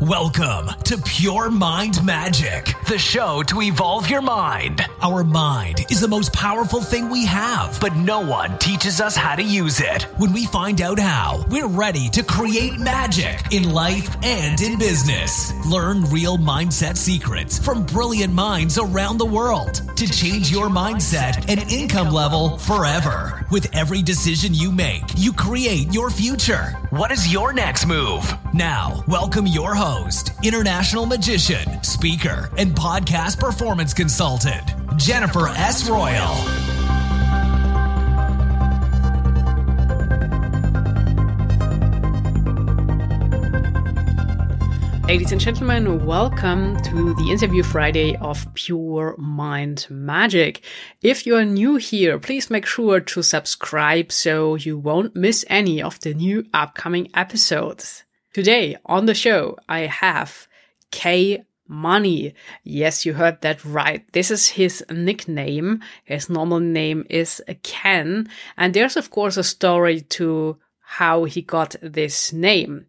Welcome to Pure Mind Magic, the show to evolve your mind. Our mind is the most powerful thing we have, but no one teaches us how to use it. When we find out how, we're ready to create magic in life and in business. Learn real mindset secrets from brilliant minds around the world to change your mindset and income level forever. With every decision you make, you create your future. What is your next move? Now, welcome your host, international magician, speaker, and podcast performance consultant, Jennifer S. Royal. Ladies and gentlemen, welcome to the interview Friday of Pure Mind Magic. If you're new here, please make sure to subscribe so you won't miss any of the new upcoming episodes. Today on the show, I have K Money. Yes, you heard that right. This is his nickname. His normal name is Ken. And there's, of course, a story to how he got this name.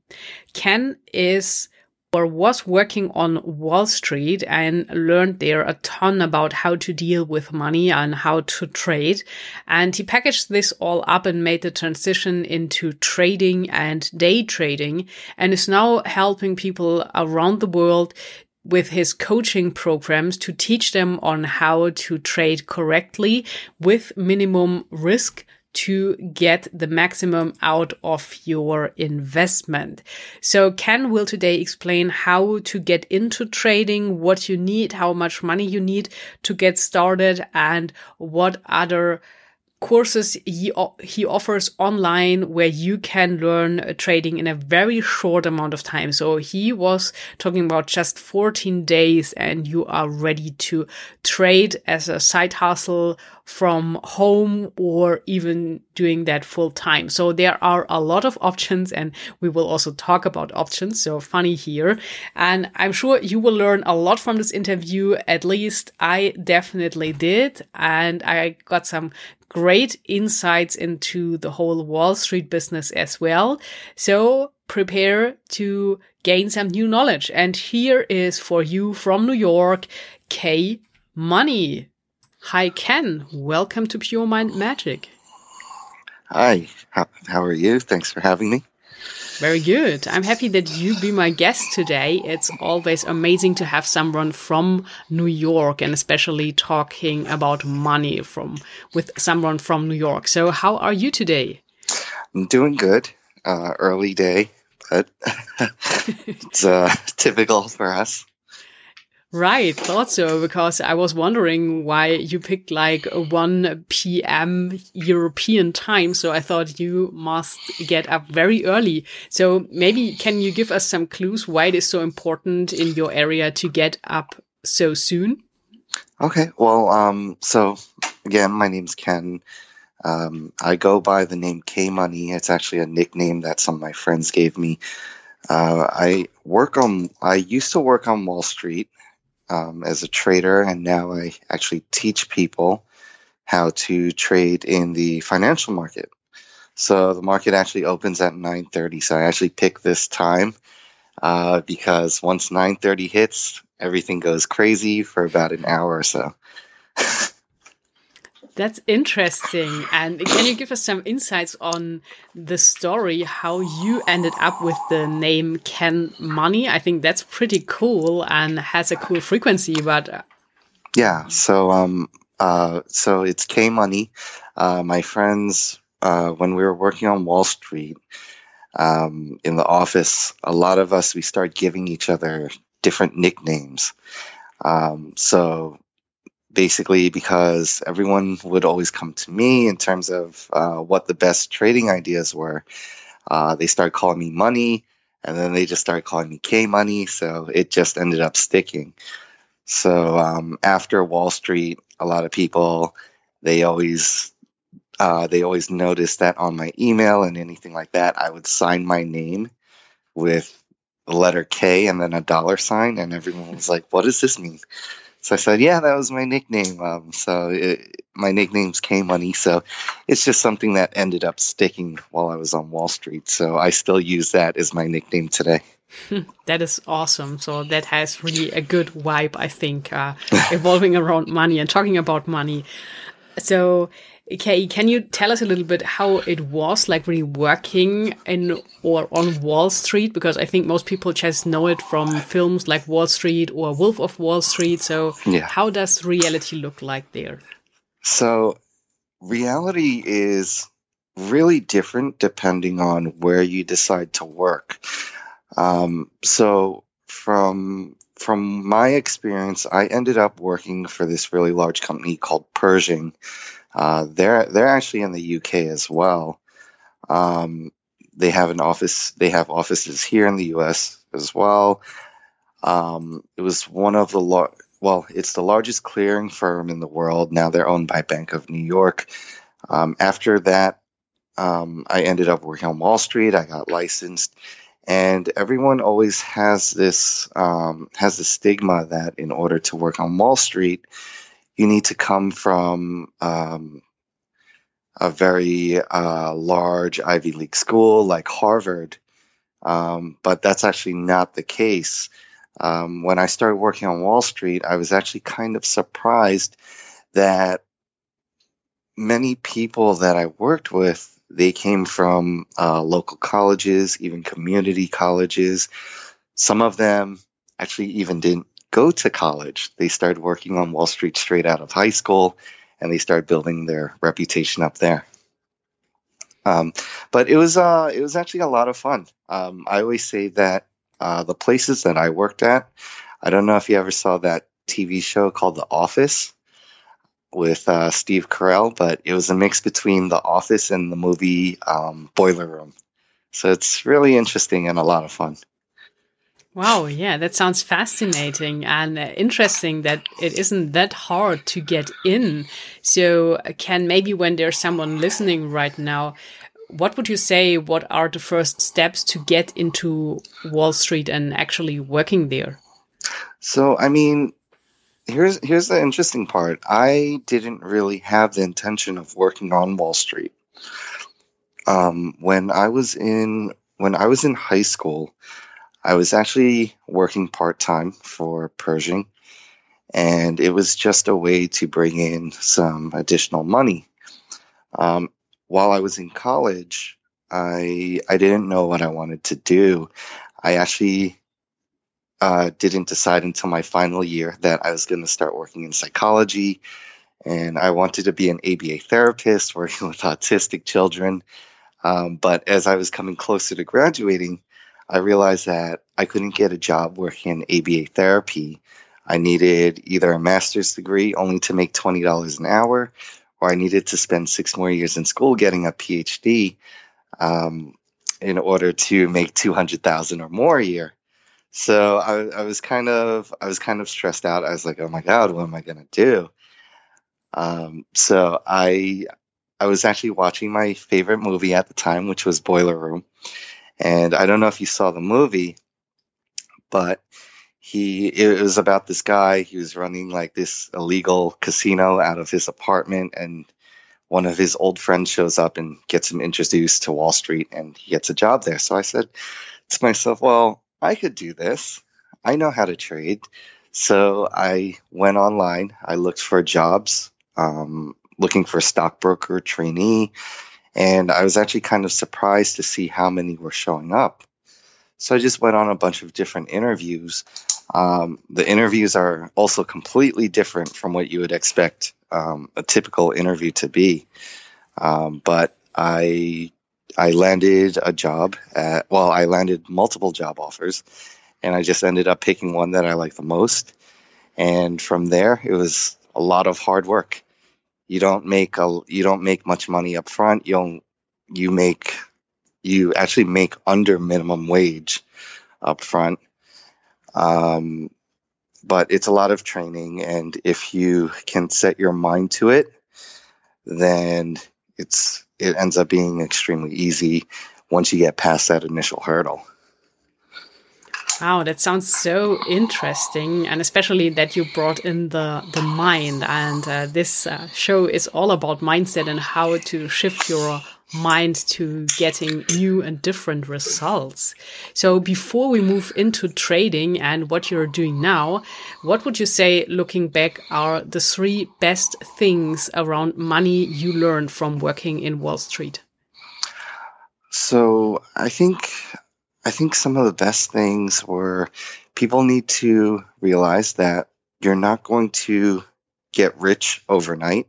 Ken is or was working on Wall Street and learned there a ton about how to deal with money and how to trade. And he packaged this all up and made the transition into trading and day trading and is now helping people around the world with his coaching programs to teach them on how to trade correctly with minimum risk to get the maximum out of your investment. So Ken will today explain how to get into trading, what you need, how much money you need to get started and what other courses he, he offers online where you can learn uh, trading in a very short amount of time. So he was talking about just 14 days and you are ready to trade as a side hustle from home or even doing that full time. So there are a lot of options and we will also talk about options. So funny here. And I'm sure you will learn a lot from this interview. At least I definitely did. And I got some great insights into the whole Wall Street business as well. So prepare to gain some new knowledge. And here is for you from New York, K Money. Hi, Ken. Welcome to Pure Mind Magic. Hi, how, how are you? Thanks for having me. Very good. I'm happy that you be my guest today. It's always amazing to have someone from New York and especially talking about money from with someone from New York. So how are you today? I'm doing good. Uh, early day, but it's uh, typical for us. Right, thought so because I was wondering why you picked like 1 p.m. European time. So I thought you must get up very early. So maybe can you give us some clues why it is so important in your area to get up so soon? Okay, well, um, so again, my name's Ken. Um, I go by the name K Money. It's actually a nickname that some of my friends gave me. Uh, I work on. I used to work on Wall Street um, as a trader, and now I actually teach people how to trade in the financial market. So the market actually opens at 9:30. So I actually pick this time uh, because once 9:30 hits, everything goes crazy for about an hour or so. That's interesting. And can you give us some insights on the story, how you ended up with the name Ken Money? I think that's pretty cool and has a cool frequency, but. Uh, yeah, so um, uh, so it's K Money. Uh, my friends, uh, when we were working on Wall Street um, in the office, a lot of us we start giving each other different nicknames. Um, so basically because everyone would always come to me in terms of uh, what the best trading ideas were. Uh, they started calling me money, and then they just started calling me K money. So it just ended up sticking. So um, after Wall Street, a lot of people they always uh, they always noticed that on my email and anything like that, I would sign my name with the letter K and then a dollar sign, and everyone was like, "What does this mean?" So I said, yeah, that was my nickname. Um, so it, my nickname's K Money. So it's just something that ended up sticking while I was on Wall Street. So I still use that as my nickname today. that is awesome. So that has really a good vibe, I think, uh, evolving around money and talking about money. So Okay, can you tell us a little bit how it was like really working in or on Wall Street? Because I think most people just know it from films like Wall Street or Wolf of Wall Street. So, yeah. how does reality look like there? So, reality is really different depending on where you decide to work. Um, so, from from my experience, I ended up working for this really large company called Pershing uh, they're they're actually in the UK as well. Um, they have an office. They have offices here in the US as well. Um, it was one of the lar- well, it's the largest clearing firm in the world. Now they're owned by Bank of New York. Um, after that, um, I ended up working on Wall Street. I got licensed, and everyone always has this um, has the stigma that in order to work on Wall Street, you need to come from um, a very uh, large Ivy League school like Harvard, um, but that's actually not the case. Um, when I started working on Wall Street, I was actually kind of surprised that many people that I worked with they came from uh, local colleges, even community colleges. Some of them actually even didn't go to college. They started working on Wall Street straight out of high school, and they started building their reputation up there. Um, but it was uh, it was actually a lot of fun. Um, I always say that uh, the places that I worked at. I don't know if you ever saw that TV show called The Office with uh, Steve Carell, but it was a mix between The Office and the movie um, Boiler Room. So it's really interesting and a lot of fun. Wow, yeah, that sounds fascinating and uh, interesting that it isn't that hard to get in. So, uh, Ken maybe when there's someone listening right now, what would you say? What are the first steps to get into Wall Street and actually working there? So, I mean, here's here's the interesting part. I didn't really have the intention of working on Wall Street. Um, when I was in when I was in high school, I was actually working part time for Pershing, and it was just a way to bring in some additional money. Um, while I was in college, I I didn't know what I wanted to do. I actually uh, didn't decide until my final year that I was going to start working in psychology, and I wanted to be an ABA therapist working with autistic children. Um, but as I was coming closer to graduating, I realized that I couldn't get a job working in ABA therapy. I needed either a master's degree only to make $20 an hour, or I needed to spend six more years in school getting a PhD um, in order to make 200,000 or more a year. So I, I, was kind of I was kind of stressed out. I was like, oh my god, what am I gonna do? Um, so I I was actually watching my favorite movie at the time, which was Boiler Room, and I don't know if you saw the movie, but he it was about this guy. He was running like this illegal casino out of his apartment, and one of his old friends shows up and gets him introduced to Wall Street, and he gets a job there. So I said to myself, "Well, I could do this. I know how to trade." So I went online. I looked for jobs, um, looking for stockbroker trainee, and I was actually kind of surprised to see how many were showing up. So I just went on a bunch of different interviews. Um, the interviews are also completely different from what you would expect um, a typical interview to be. Um, but I I landed a job at well, I landed multiple job offers, and I just ended up picking one that I liked the most. And from there, it was a lot of hard work you don't make a you don't make much money up front. You don't you make you actually make under minimum wage up front. Um, but it's a lot of training, and if you can set your mind to it, then it's it ends up being extremely easy once you get past that initial hurdle. Wow, that sounds so interesting, and especially that you brought in the the mind. And uh, this uh, show is all about mindset and how to shift your mind to getting new and different results. So, before we move into trading and what you're doing now, what would you say, looking back, are the three best things around money you learned from working in Wall Street? So, I think I think some of the best things were people need to realize that you're not going to get rich overnight.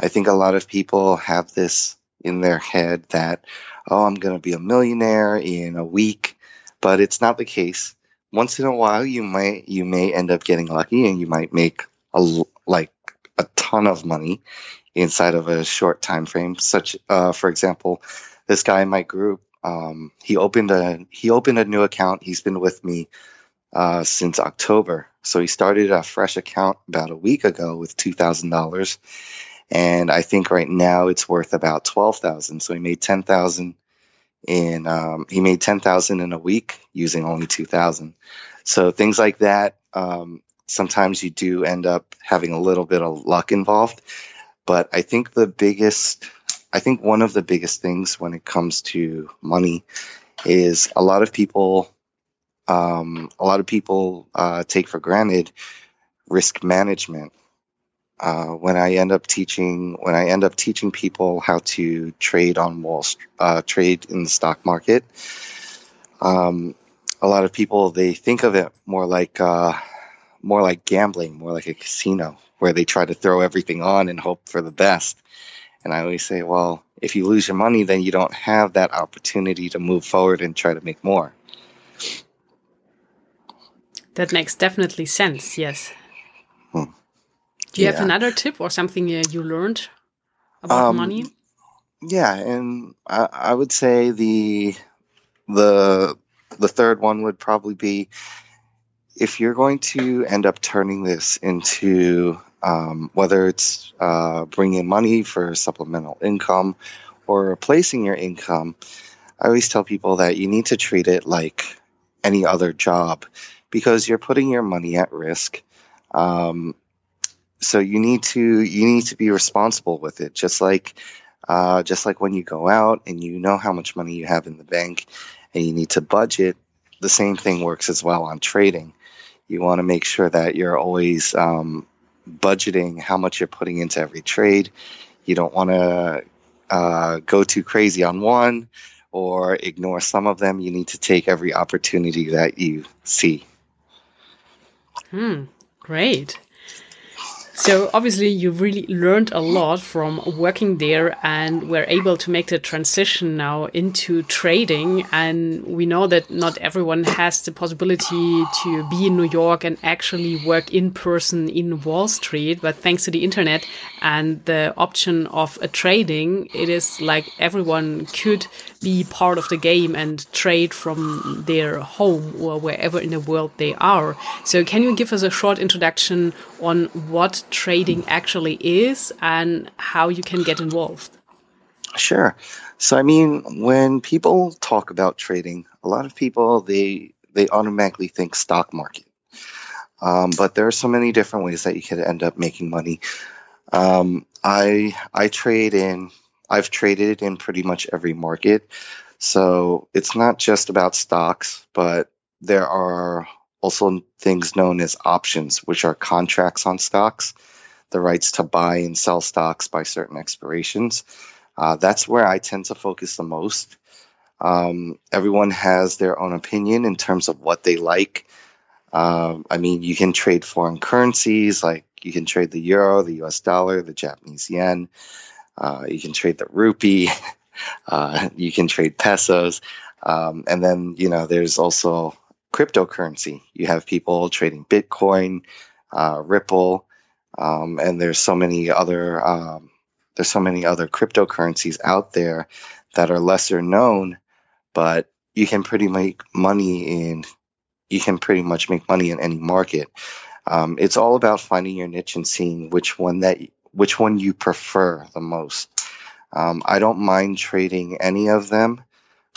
I think a lot of people have this in their head that, oh, I'm going to be a millionaire in a week, but it's not the case. Once in a while, you might you may end up getting lucky, and you might make a like a ton of money inside of a short time frame. Such, uh, for example, this guy in my group um, he opened a he opened a new account. He's been with me uh, since October. So he started a fresh account about a week ago with two thousand dollars, and I think right now it's worth about twelve thousand. So he made ten thousand in um, he made ten thousand in a week using only two thousand. So things like that. Um, sometimes you do end up having a little bit of luck involved, but I think the biggest I think one of the biggest things when it comes to money is a lot of people, um, a lot of people uh, take for granted risk management. Uh, when I end up teaching, when I end up teaching people how to trade on Wall, uh, trade in the stock market, um, a lot of people they think of it more like uh, more like gambling, more like a casino, where they try to throw everything on and hope for the best. And I always say, well, if you lose your money, then you don't have that opportunity to move forward and try to make more. That makes definitely sense, yes. Hmm. Do you yeah. have another tip or something uh, you learned about um, money? Yeah, and I, I would say the the the third one would probably be if you're going to end up turning this into um, whether it's uh, bringing money for supplemental income or replacing your income, I always tell people that you need to treat it like any other job because you're putting your money at risk. Um, so you need to you need to be responsible with it, just like uh, just like when you go out and you know how much money you have in the bank and you need to budget. The same thing works as well on trading. You want to make sure that you're always um, budgeting how much you're putting into every trade. You don't want to uh, go too crazy on one or ignore some of them. You need to take every opportunity that you see. Hmm, great. So obviously you've really learned a lot from working there and were able to make the transition now into trading. And we know that not everyone has the possibility to be in New York and actually work in person in Wall Street. But thanks to the internet and the option of a trading, it is like everyone could be part of the game and trade from their home or wherever in the world they are. So can you give us a short introduction on what trading actually is and how you can get involved. Sure. So I mean, when people talk about trading, a lot of people they they automatically think stock market. Um, but there are so many different ways that you could end up making money. Um, I I trade in I've traded in pretty much every market. So it's not just about stocks, but there are also things known as options, which are contracts on stocks, the rights to buy and sell stocks by certain expirations. Uh, that's where I tend to focus the most. Um, everyone has their own opinion in terms of what they like. Uh, I mean, you can trade foreign currencies, like you can trade the euro, the US dollar, the Japanese yen. Uh, you can trade the rupee. Uh, you can trade pesos. Um, and then, you know, there's also cryptocurrency. You have people trading Bitcoin, uh, Ripple, um, and there's so many other um, there's so many other cryptocurrencies out there that are lesser known, but you can pretty make money in you can pretty much make money in any market. Um, it's all about finding your niche and seeing which one that which one you prefer the most. Um, I don't mind trading any of them,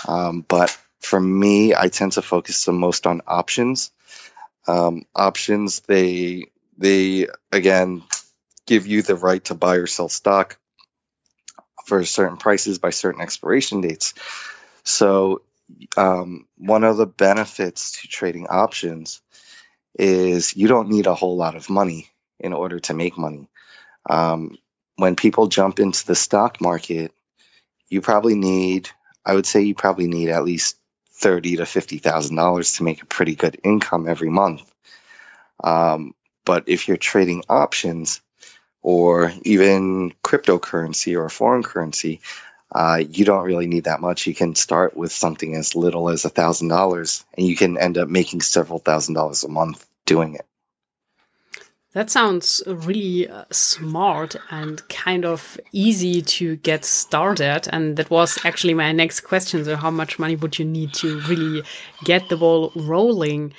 um, but for me, I tend to focus the most on options. Um, options, they they again give you the right to buy or sell stock for certain prices by certain expiration dates. So, um, one of the benefits to trading options is you don't need a whole lot of money in order to make money. Um, when people jump into the stock market, you probably need, I would say, you probably need at least thirty to fifty thousand dollars to make a pretty good income every month. Um, but if you're trading options or even cryptocurrency or foreign currency, uh, you don't really need that much. You can start with something as little as a thousand dollars, and you can end up making several thousand dollars a month doing it. That sounds really uh, smart and kind of easy to get started. And that was actually my next question. So, how much money would you need to really get the ball rolling?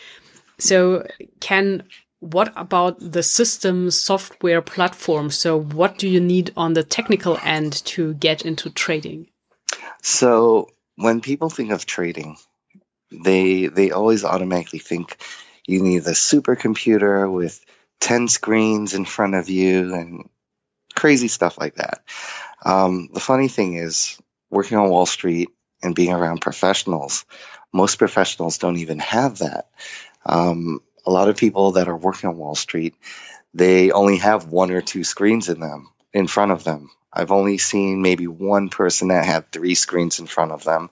So, Ken what about the system software platform? So, what do you need on the technical end to get into trading? So, when people think of trading, they they always automatically think you need a supercomputer with 10 screens in front of you and crazy stuff like that. Um, the funny thing is, working on Wall Street and being around professionals, most professionals don't even have that. Um, a lot of people that are working on Wall Street, they only have one or two screens in them in front of them. I've only seen maybe one person that had three screens in front of them,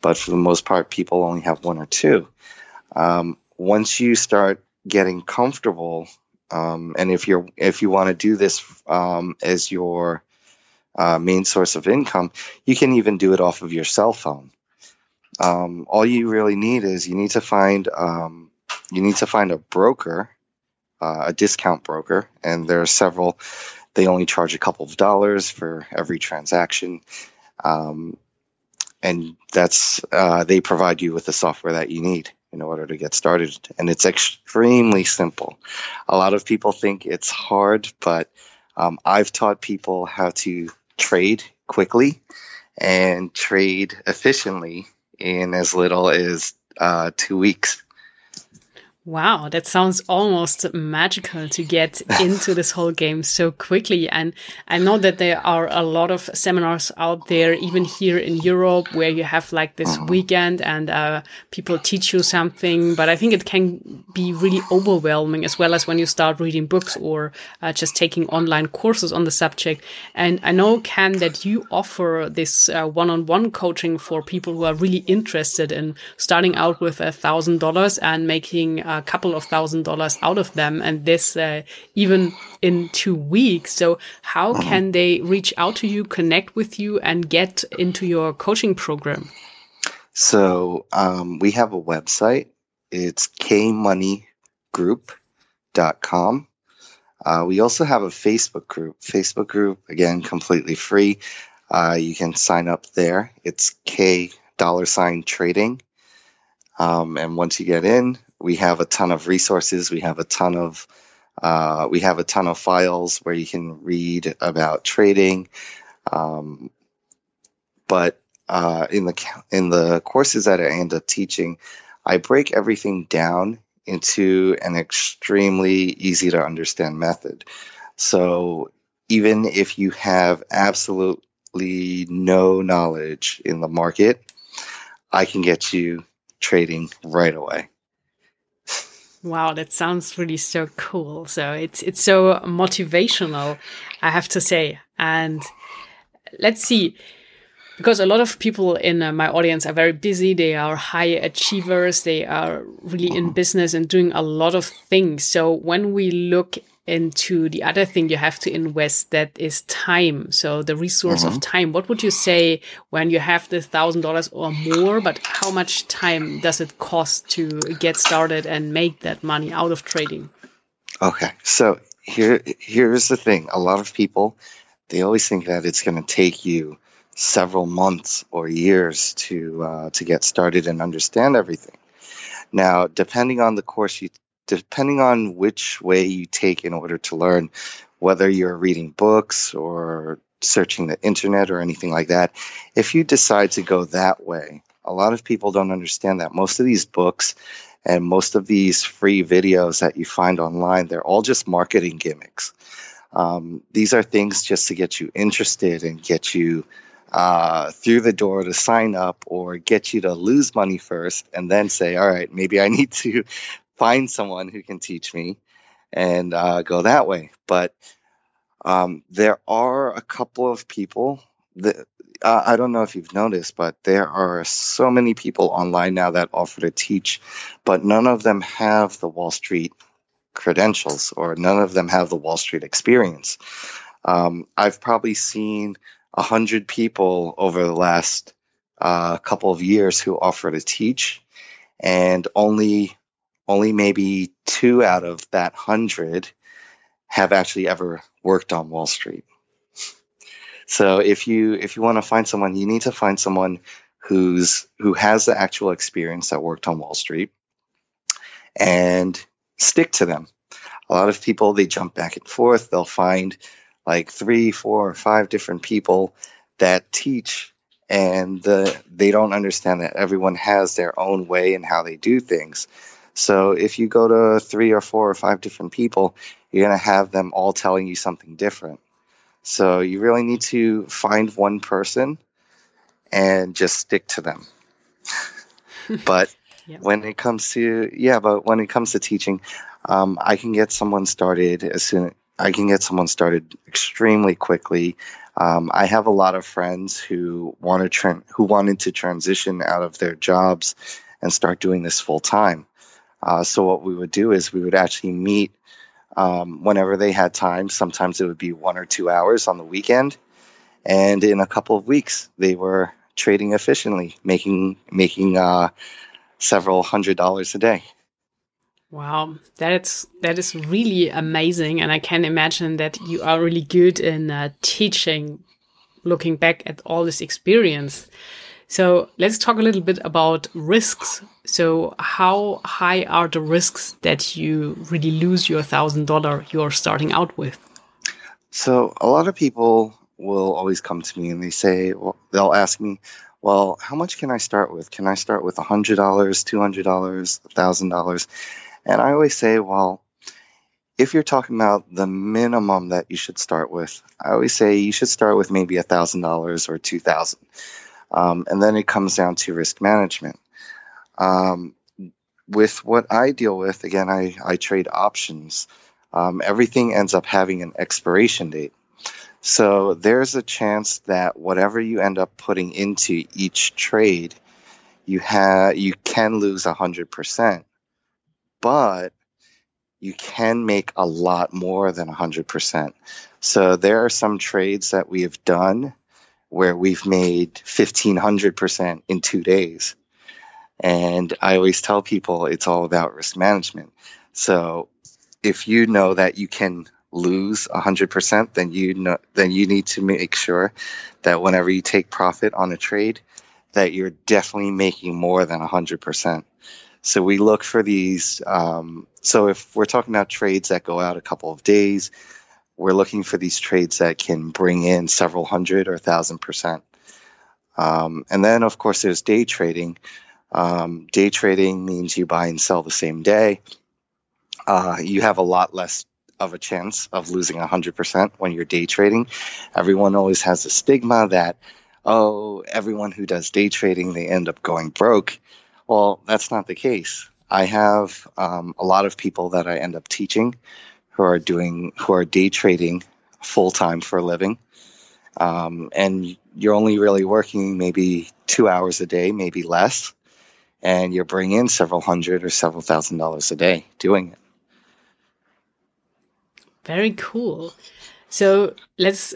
but for the most part, people only have one or two. Um, once you start getting comfortable um, and if you're if you want to do this um, as your uh, main source of income, you can even do it off of your cell phone. Um, all you really need is you need to find um, you need to find a broker, uh, a discount broker, and there are several. They only charge a couple of dollars for every transaction, um, and that's uh, they provide you with the software that you need in order to get started. And it's extremely simple. A lot of people think it's hard, but um, I've taught people how to trade quickly and trade efficiently in as little as uh, two weeks. Wow, that sounds almost magical to get into this whole game so quickly. And I know that there are a lot of seminars out there, even here in Europe, where you have like this uh-huh. weekend and uh, people teach you something. But I think it can be really overwhelming as well as when you start reading books or uh, just taking online courses on the subject. And I know, Ken, that you offer this one on one coaching for people who are really interested in starting out with a thousand dollars and making uh, a couple of thousand dollars out of them, and this uh, even in two weeks. So, how mm-hmm. can they reach out to you, connect with you, and get into your coaching program? So, um, we have a website. It's kmoneygroup.com. Uh, we also have a Facebook group. Facebook group, again, completely free. Uh, you can sign up there. It's K dollar sign trading. Um, and once you get in, we have a ton of resources. We have a ton of uh, we have a ton of files where you can read about trading. Um, but uh, in the in the courses that I end up teaching, I break everything down into an extremely easy to understand method. So even if you have absolutely no knowledge in the market, I can get you trading right away. Wow, that sounds really so cool. So it's it's so motivational, I have to say. And let's see because a lot of people in uh, my audience are very busy they are high achievers they are really in business and doing a lot of things so when we look into the other thing you have to invest that is time. So the resource mm-hmm. of time. What would you say when you have the thousand dollars or more but how much time does it cost to get started and make that money out of trading? Okay. So here here's the thing. A lot of people they always think that it's going to take you several months or years to uh, to get started and understand everything. Now depending on the course you depending on which way you take in order to learn, whether you're reading books or searching the internet or anything like that, if you decide to go that way, A lot of people don't understand that. Most of these books and most of these free videos that you find online, they're all just marketing gimmicks. Um, these are things just to get you interested and get you uh, through the door to sign up or get you to lose money first and then say, all right, maybe I need to find someone who can teach me and uh, go that way. But um, there are a couple of people that uh, I don't know if you've noticed, but there are so many people online now that offer to teach, but none of them have the Wall Street credentials or none of them have the Wall Street experience. Um, I've probably seen a hundred people over the last uh, couple of years who offer to teach, and only only maybe two out of that hundred have actually ever worked on Wall Street. So if you if you want to find someone, you need to find someone who's who has the actual experience that worked on Wall Street and stick to them. A lot of people they jump back and forth. They'll find like three, four, or five different people that teach and the, they don't understand that everyone has their own way and how they do things. So if you go to three or four or five different people, you're going to have them all telling you something different. So you really need to find one person and just stick to them. but yep. when it comes to yeah, but when it comes to teaching, um, I can get someone started as soon. I can get someone started extremely quickly. Um, I have a lot of friends who want to tra- who wanted to transition out of their jobs and start doing this full time. Uh, so what we would do is we would actually meet um, whenever they had time. Sometimes it would be one or two hours on the weekend, and in a couple of weeks they were trading efficiently, making making uh, several hundred dollars a day. Wow, that's that is really amazing, and I can imagine that you are really good in uh, teaching. Looking back at all this experience, so let's talk a little bit about risks. So how high are the risks that you really lose your thousand dollar you're starting out with? So a lot of people will always come to me and they say, well, they'll ask me, well, how much can I start with? Can I start with $100, $200, $1,000? And I always say, well, if you're talking about the minimum that you should start with, I always say you should start with maybe a $1,000 or 2000 um, and then it comes down to risk management. Um, with what I deal with, again, I, I trade options. Um, everything ends up having an expiration date. So there's a chance that whatever you end up putting into each trade, you have you can lose hundred percent, but you can make a lot more than hundred percent. So there are some trades that we have done where we've made 1500% in two days. And I always tell people it's all about risk management. So if you know that you can lose 100%, then you know, then you need to make sure that whenever you take profit on a trade, that you're definitely making more than 100%. So we look for these. Um, so if we're talking about trades that go out a couple of days, we're looking for these trades that can bring in several hundred or thousand percent. Um, and then, of course, there's day trading. Um, day trading means you buy and sell the same day. Uh, you have a lot less of a chance of losing 100% when you're day trading. Everyone always has the stigma that, oh, everyone who does day trading, they end up going broke. Well, that's not the case. I have um, a lot of people that I end up teaching who are doing who are day trading full time for a living, um, and you're only really working maybe two hours a day, maybe less, and you're bringing in several hundred or several thousand dollars a day doing it. Very cool. So let's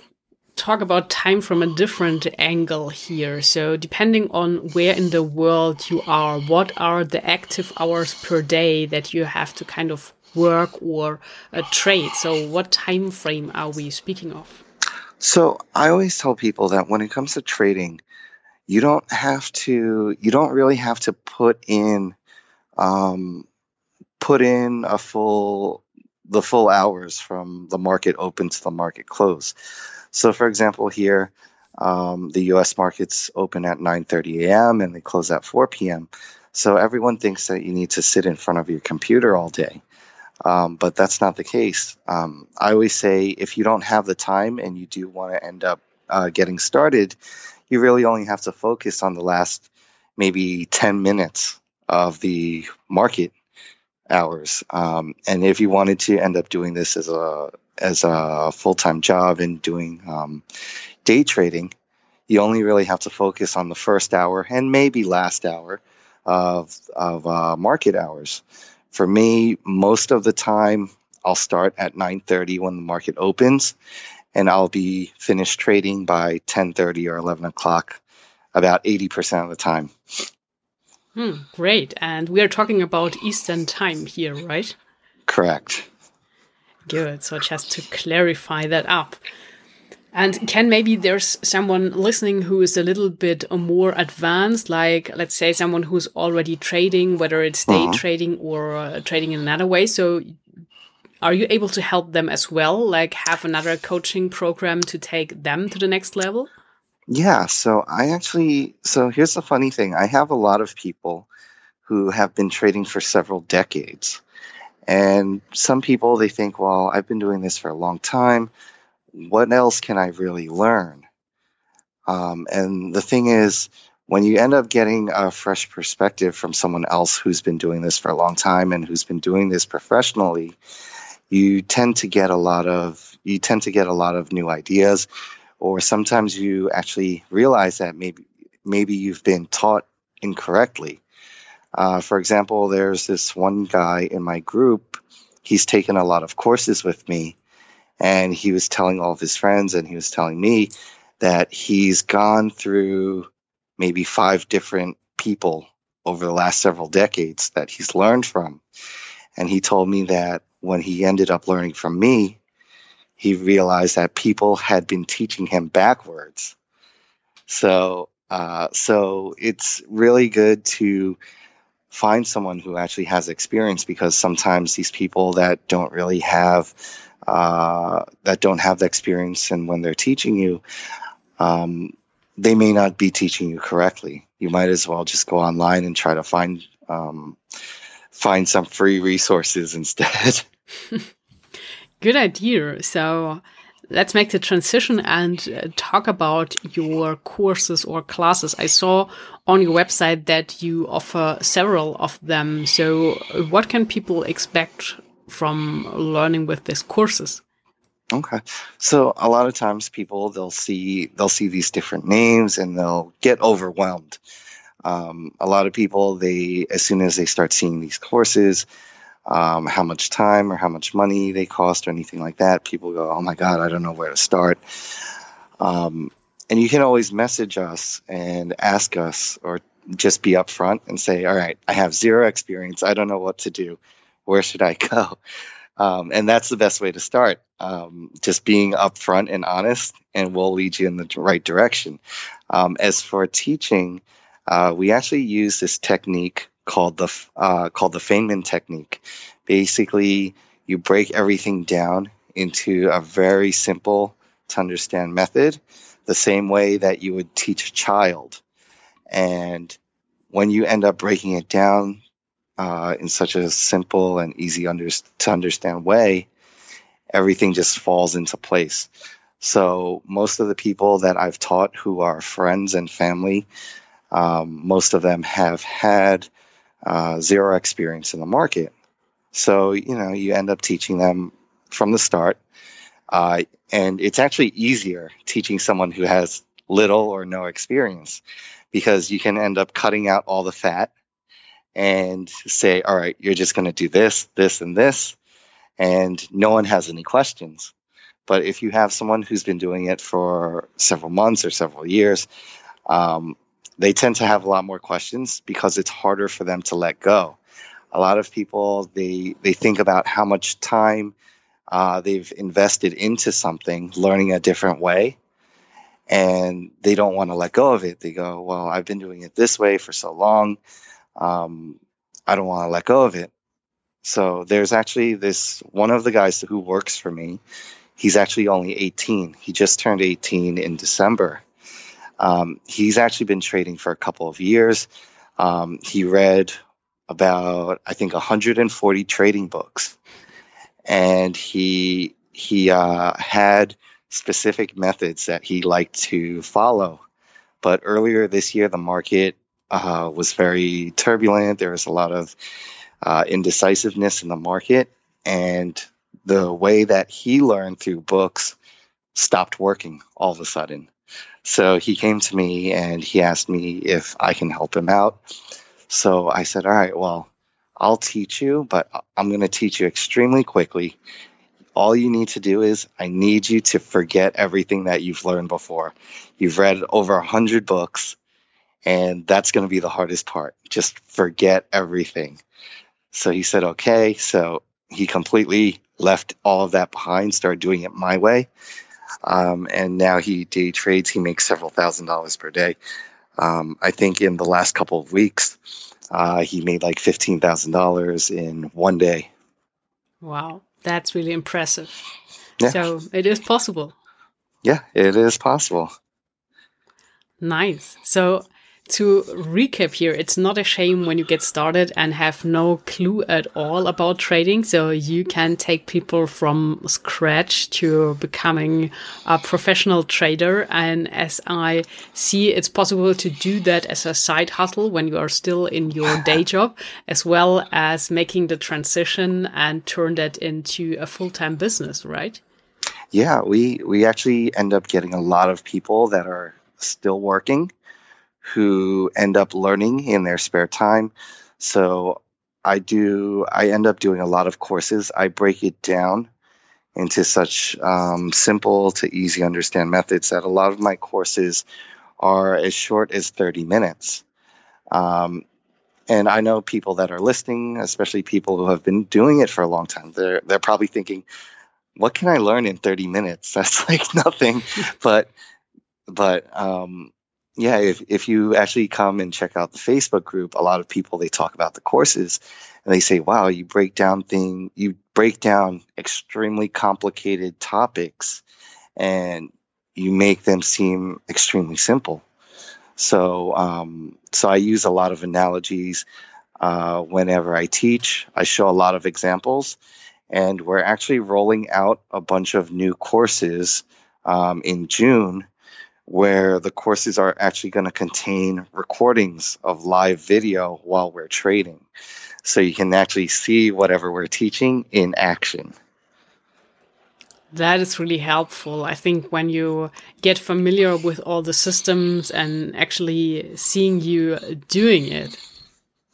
talk about time from a different angle here. So, depending on where in the world you are, what are the active hours per day that you have to kind of work or a trade. So, what time frame are we speaking of? So, I always tell people that when it comes to trading, you don't have to. You don't really have to put in, um, put in a full the full hours from the market open to the market close. So, for example, here Um, the U.S. markets open at 9:30 a.m. and they close at 4 p.m. So everyone thinks that you need to sit in front of your computer all day, um, but that's not the case. Um, I always say if you don't have the time and you do want to end up uh, getting started, you really only have to focus on the last maybe 10 minutes of the market hours. Um, and if you wanted to end up doing this as a as a full time job and doing um, day trading, you only really have to focus on the first hour and maybe last hour of of uh, market hours. For me, most of the time, I'll start at 9:30 when the market opens, and I'll be finished trading by 10:30 or 11 o'clock, about 80% of the time. Hmm, great. And we are talking about Eastern time here, right? Correct. Good. So just to clarify that up. And Ken maybe there's someone listening who is a little bit more advanced, like let's say someone who's already trading, whether it's day uh -huh. trading or uh, trading in another way. So are you able to help them as well? Like have another coaching program to take them to the next level? Yeah, so I actually, so here's the funny thing I have a lot of people who have been trading for several decades. And some people, they think, well, I've been doing this for a long time. What else can I really learn? Um, and the thing is, when you end up getting a fresh perspective from someone else who's been doing this for a long time and who's been doing this professionally, you tend to get a lot of you tend to get a lot of new ideas or sometimes you actually realize that maybe maybe you've been taught incorrectly. Uh, for example, there's this one guy in my group. He's taken a lot of courses with me, and he was telling all of his friends, and he was telling me that he's gone through maybe five different people over the last several decades that he's learned from. And he told me that when he ended up learning from me, he realized that people had been teaching him backwards. So, uh, so it's really good to find someone who actually has experience because sometimes these people that don't really have uh, that don't have the experience and when they're teaching you um, they may not be teaching you correctly you might as well just go online and try to find um, find some free resources instead Good idea. So let's make the transition and uh, talk about your courses or classes. I saw on your website that you offer several of them. So what can people expect from learning with these courses? Okay. So a lot of times people they'll see they'll see these different names and they'll get overwhelmed. Um, a lot of people they as soon as they start seeing these courses, um, how much time or how much money they cost or anything like that. People go, oh my God, I don't know where to start. Um, and you can always message us and ask us or just be upfront and say, all right, I have zero experience. I don't know what to do. Where should I go? Um, and that's the best way to start. Um, just being upfront and honest, and we'll lead you in the right direction. Um, as for teaching, uh, we actually use this technique called the uh, called the Feynman technique. Basically, you break everything down into a very simple to understand method, the same way that you would teach a child. And when you end up breaking it down uh, in such a simple and easy under- to understand way, everything just falls into place. So most of the people that I've taught who are friends and family, um, most of them have had uh, zero experience in the market. So, you know, you end up teaching them from the start. Uh, and it's actually easier teaching someone who has little or no experience because you can end up cutting out all the fat and say, all right, you're just going to do this, this, and this. And no one has any questions. But if you have someone who's been doing it for several months or several years, um, they tend to have a lot more questions because it's harder for them to let go. A lot of people they they think about how much time uh, they've invested into something, learning a different way, and they don't want to let go of it. They go, "Well, I've been doing it this way for so long, um, I don't want to let go of it." So there's actually this one of the guys who works for me. He's actually only 18. He just turned 18 in December Um, he's actually been trading for a couple of years. Um, he read about, I think, 140 trading books, and he he uh, had specific methods that he liked to follow. But earlier this year, the market uh, was very turbulent. There was a lot of uh, indecisiveness in the market, and the way that he learned through books stopped working all of a sudden. So he came to me and he asked me if I can help him out. So I said, All right, well, I'll teach you, but I'm going to teach you extremely quickly. All you need to do is I need you to forget everything that you've learned before. You've read over a hundred books, and that's going to be the hardest part. Just forget everything. So he said, okay. So he completely left all of that behind, started doing it my way. Um, and now he day trades. He makes several thousand dollars per day. Um, I think in the last couple of weeks, uh, he made like fifteen thousand dollars in one day. Wow, that's really impressive. Yeah. So it is possible. Yeah, it is possible. Nice. So to recap here, it's not a shame when you get started and have no clue at all about trading. So you can take people from scratch to becoming a professional trader. And as I see, it's possible to do that as a side hustle when you are still in your day job, as well as making the transition and turn that into a full time business, right? Yeah, we, we actually end up getting a lot of people that are still working who end up learning in their spare time. So I do, I end up doing a lot of courses. I break it down into such um, simple to easy understand methods that a lot of my courses are as short as 30 minutes. Um, and I know people that are listening, especially people who have been doing it for a long time. They're they're probably thinking, "What can I learn in 30 minutes? That's like nothing." but but um, yeah, if, if you actually come and check out the Facebook group, a lot of people they talk about the courses and they say, wow, you break down thing you break down extremely complicated topics and you make them seem extremely simple. So um, so I use a lot of analogies uh, whenever I teach. I show a lot of examples, and we're actually rolling out a bunch of new courses um, in June where the courses are actually going to contain recordings of live video while we're trading. So you can actually see whatever we're teaching in action. That is really helpful. I think when you get familiar with all the systems and actually seeing you doing it.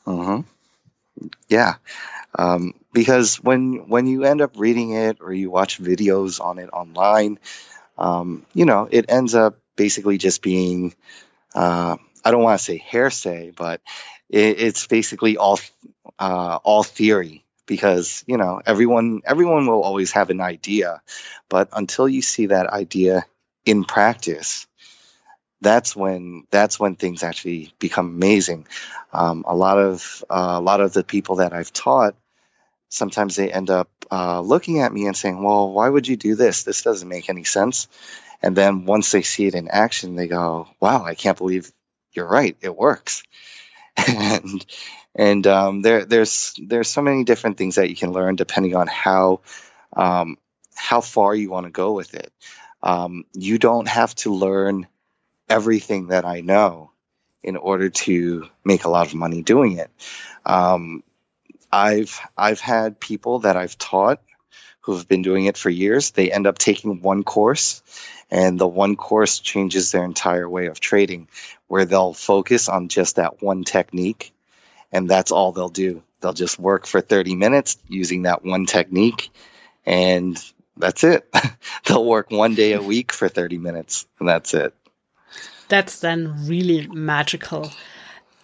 Mm-hmm. Yeah. Um, because when when you end up reading it or you watch videos on it online, um, you know, it ends up basically just being uh, I don't want to say hearsay, but it, it's basically all uh, all theory because you know everyone everyone will always have an idea, but until you see that idea in practice, that's when that's when things actually become amazing. Um, a lot of uh, a lot of the people that I've taught sometimes they end up uh, looking at me and saying, "Well, why would you do this? This doesn't make any sense." And then once they see it in action, they go, "Wow, I can't believe you're right. It works." and and um, there there's there's so many different things that you can learn depending on how um, how far you want to go with it. Um, you don't have to learn everything that I know in order to make a lot of money doing it. Um, I've I've had people that I've taught who have been doing it for years. They end up taking one course and the one course changes their entire way of trading where they'll focus on just that one technique and that's all they'll do. They'll just work for 30 minutes using that one technique and that's it. They'll work one day a week for 30 minutes and that's it. That's then really magical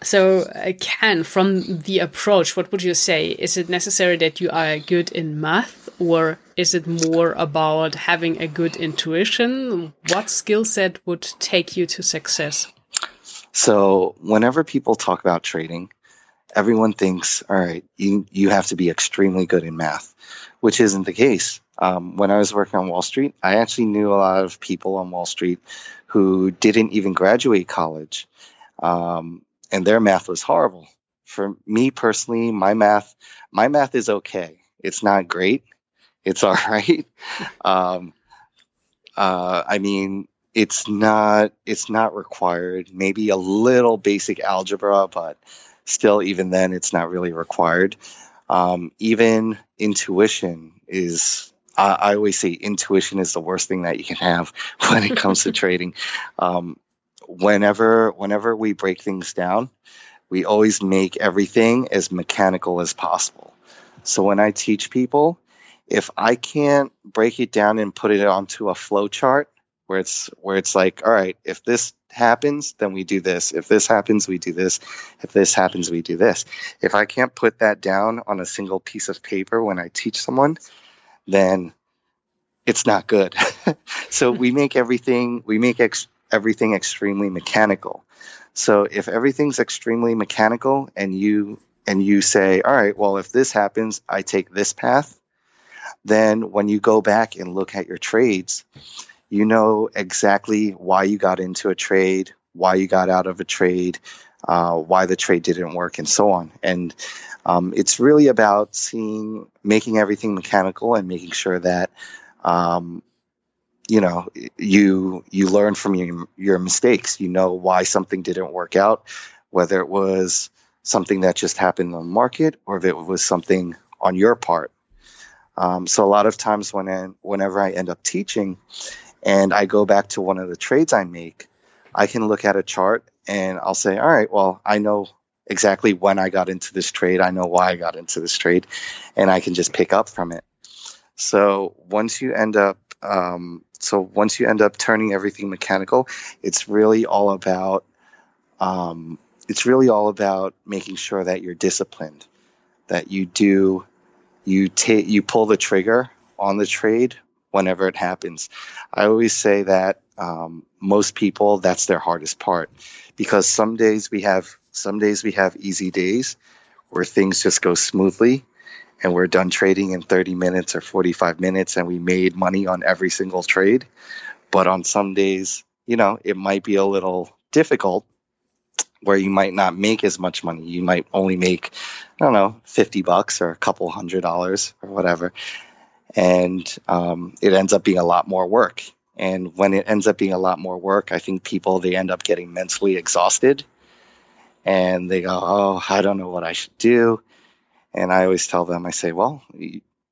so, uh, Ken, from the approach, what would you say? Is it necessary that you are good in math, or is it more about having a good intuition? What skill set would take you to success? So, whenever people talk about trading, everyone thinks, all right, you, you have to be extremely good in math, which isn't the case. Um, when I was working on Wall Street, I actually knew a lot of people on Wall Street who didn't even graduate college, um, and their math was horrible. For me personally, my math, my math is okay. It's not great. It's all right. Um, uh, I mean, it's not it's not required. Maybe a little basic algebra, but still, even then, it's not really required. Um, even intuition is. I, always say intuition is the worst thing that you can have when it comes to trading. Um, whenever whenever we break things down, we always make everything as mechanical as possible. So when I teach people, if I can't break it down and put it onto a flow chart where it's where it's like, all right, if this happens, then we do this. If this happens, we do this. If this happens, we do this. If I can't put that down on a single piece of paper when I teach someone, then it's not good. so we make everything we make ex- everything extremely mechanical. So if everything's extremely mechanical and you and you say, all right, well, if this happens, I take this path, then when you go back and look at your trades, you know exactly why you got into a trade, why you got out of a trade, uh, why the trade didn't work, and so on. And um, it's really about seeing, making everything mechanical and making sure that um, you know you you learn from your your mistakes. You know why something didn't work out, whether it was something that just happened in the market or if it was something on your part. Um, so a lot of times when I, whenever I end up teaching, and I go back to one of the trades I make, I can look at a chart and I'll say, all right, well, I know exactly when I got into this trade. I know why I got into this trade, and I can just pick up from it. So once you end up, um, so once you end up turning everything mechanical, it's really all about, um, it's really all about making sure that you're disciplined, that you do you take you pull the trigger on the trade whenever it happens. I always say that um, most people that's their hardest part because some days we have some days we have easy days where things just go smoothly and we're done trading in 30 minutes or 45 minutes and we made money on every single trade. But on some days, you know, it might be a little difficult where you might not make as much money. You might only make, I don't know, 50 bucks or a couple hundred dollars or whatever. And um, it ends up being a lot more work. And when it ends up being a lot more work, I think people, they end up getting mentally exhausted and they go, Oh, I don't know what I should do. And I always tell them, I say, Well,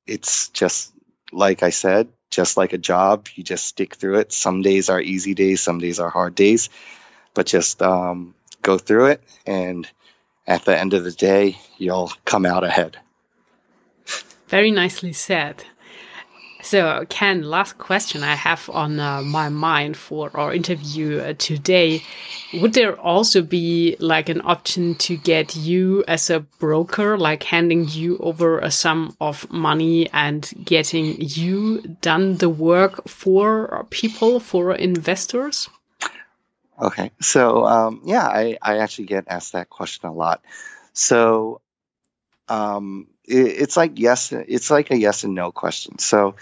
it's just like I said, just like a job, you just stick through it. Some days are easy days, some days are hard days, but just um, go through it, and at the end of the day, you'll come out ahead. Very nicely said. So, Ken, last question I have on uh, my mind for our interview uh, today. Would there also be like an option to get you as a broker, like handing you over a sum of money and getting you done the work for people, for investors? Okay. So, um, yeah, I, I actually get asked that question a lot. So, um, it, it's like yes, it's like a yes and no question. So,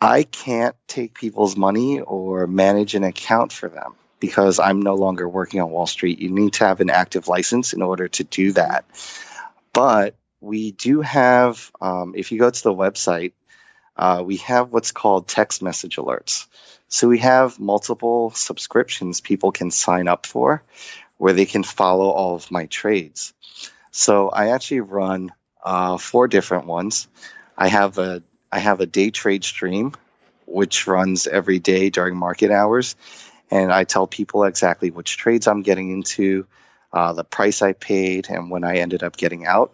I can't take people's money or manage an account for them because I'm no longer working on Wall Street. You need to have an active license in order to do that. But we do have, um, if you go to the website, uh, we have what's called text message alerts. So we have multiple subscriptions people can sign up for where they can follow all of my trades. So I actually run uh, four different ones. I have a I have a day trade stream which runs every day during market hours, and I tell people exactly which trades I'm getting into, uh, the price I paid, and when I ended up getting out.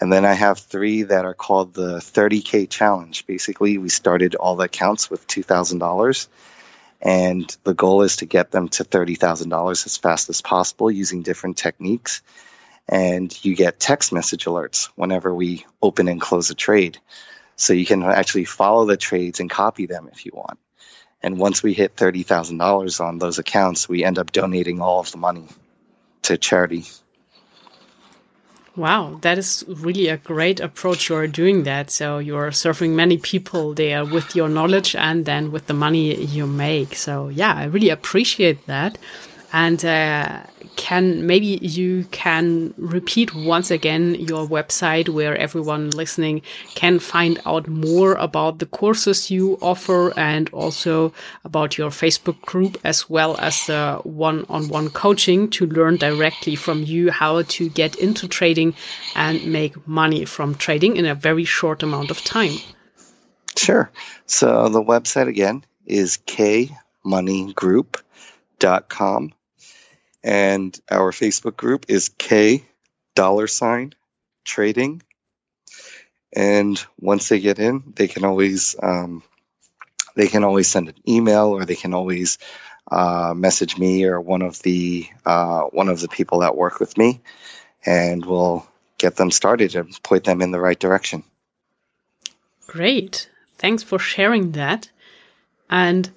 And then I have three that are called the 30K challenge. Basically, we started all the accounts with $2,000. And the goal is to get them to $30,000 as fast as possible using different techniques. And you get text message alerts whenever we open and close a trade. So you can actually follow the trades and copy them if you want. And once we hit $30,000 on those accounts, we end up donating all of the money to charity. Wow, that is really a great approach. You're doing that. So you're serving many people there with your knowledge and then with the money you make. So yeah, I really appreciate that. And uh, Ken maybe you can repeat once again your website where everyone listening can find out more about the courses you offer and also about your Facebook group as well as the one-on-one coaching to learn directly from you how to get into trading and make money from trading in a very short amount of time. Sure. So the website again is kmoneygroup.com and our Facebook group is K dollar sign trading. And once they get in, they can always um, they can always send an email or they can always uh, message me or one of the uh, one of the people that work with me, and we'll get them started and point them in the right direction. Great, thanks for sharing that. And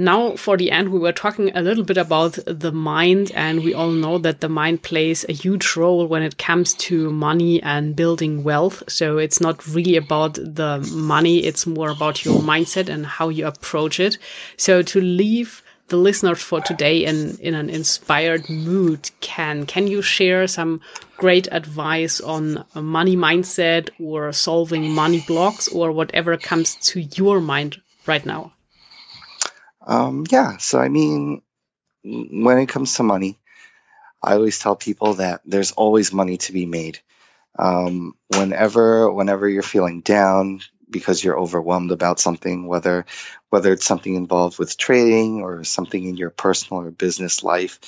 now, for the end, we were talking a little bit about the mind, and we all know that the mind plays a huge role when it comes to money and building wealth. So it's not really about the money, it's more about your mindset and how you approach it. So to leave the listeners for today in, in an inspired mood, can can you share some great advice on a money mindset or solving money blocks or whatever comes to your mind right now? Um, yeah. So, I mean, when it comes to money, I always tell people that there's always money to be made. Um, whenever, whenever you're feeling down because you're overwhelmed about something, whether, whether it's something involved with trading or something in your personal or business life,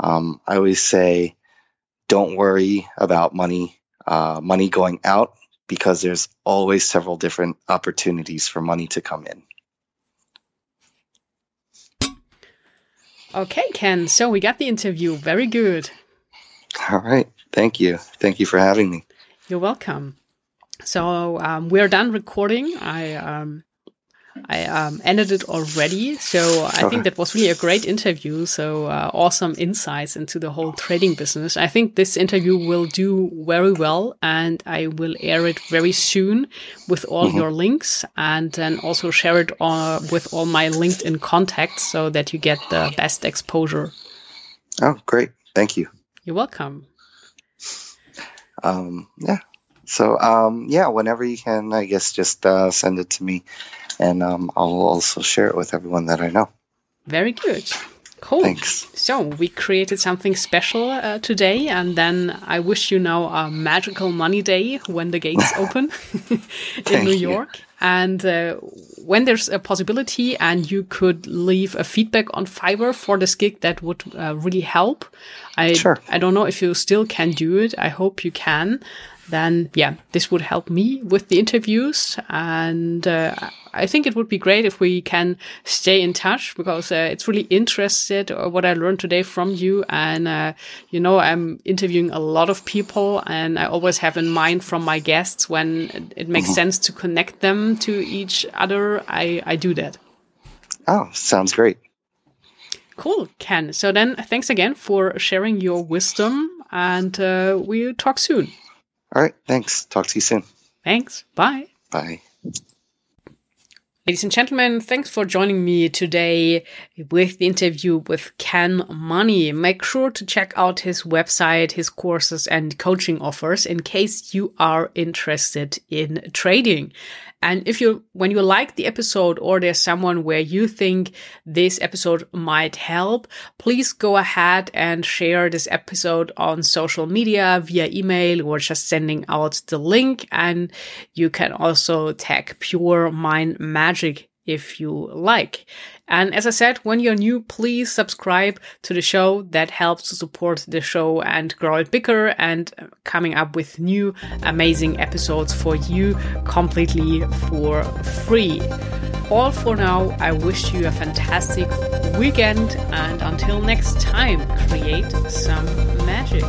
um, I always say, don't worry about money, uh, money going out because there's always several different opportunities for money to come in. Okay, Ken. So we got the interview. Very good. All right. Thank you. Thank you for having me. You're welcome. So um, we're done recording. I um, I um, ended it already. So I think that was really a great interview. So uh, awesome insights into the whole trading business. I think this interview will do very well and I will air it very soon with all mm -hmm. your links and then also share it uh, with all my LinkedIn contacts so that you get the best exposure. Oh, great. Thank you. You're welcome. Um, yeah. So, um, yeah, whenever you can, I guess just uh, send it to me and um, I'll also share it with everyone that I know. Very good. Cool. Thanks. So we created something special uh, today, and then I wish you now a magical money day when the gates open in New York. You. And uh, when there's a possibility, and you could leave a feedback on Fiverr for this gig, that would uh, really help. I sure. I don't know if you still can do it. I hope you can then yeah, this would help me with the interviews. And uh, I think it would be great if we can stay in touch because uh, it's really interested uh, what I learned today from you. And, uh, you know, I'm interviewing a lot of people and I always have in mind from my guests when it makes mm -hmm. sense to connect them to each other. I, I do that. Oh, sounds great. Cool, Ken. So then thanks again for sharing your wisdom and uh, we'll talk soon. All right. Thanks. Talk to you soon. Thanks. Bye. Bye. Ladies and gentlemen, thanks for joining me today with the interview with Ken Money. Make sure to check out his website, his courses and coaching offers in case you are interested in trading. And if you, when you like the episode or there's someone where you think this episode might help, please go ahead and share this episode on social media via email or just sending out the link. And you can also tag Pure Mind Magic if you like. And as I said, when you're new, please subscribe to the show. That helps to support the show and grow it bigger and uh, coming up with new amazing episodes for you completely for free. All for now, I wish you a fantastic weekend and until next time, create some magic.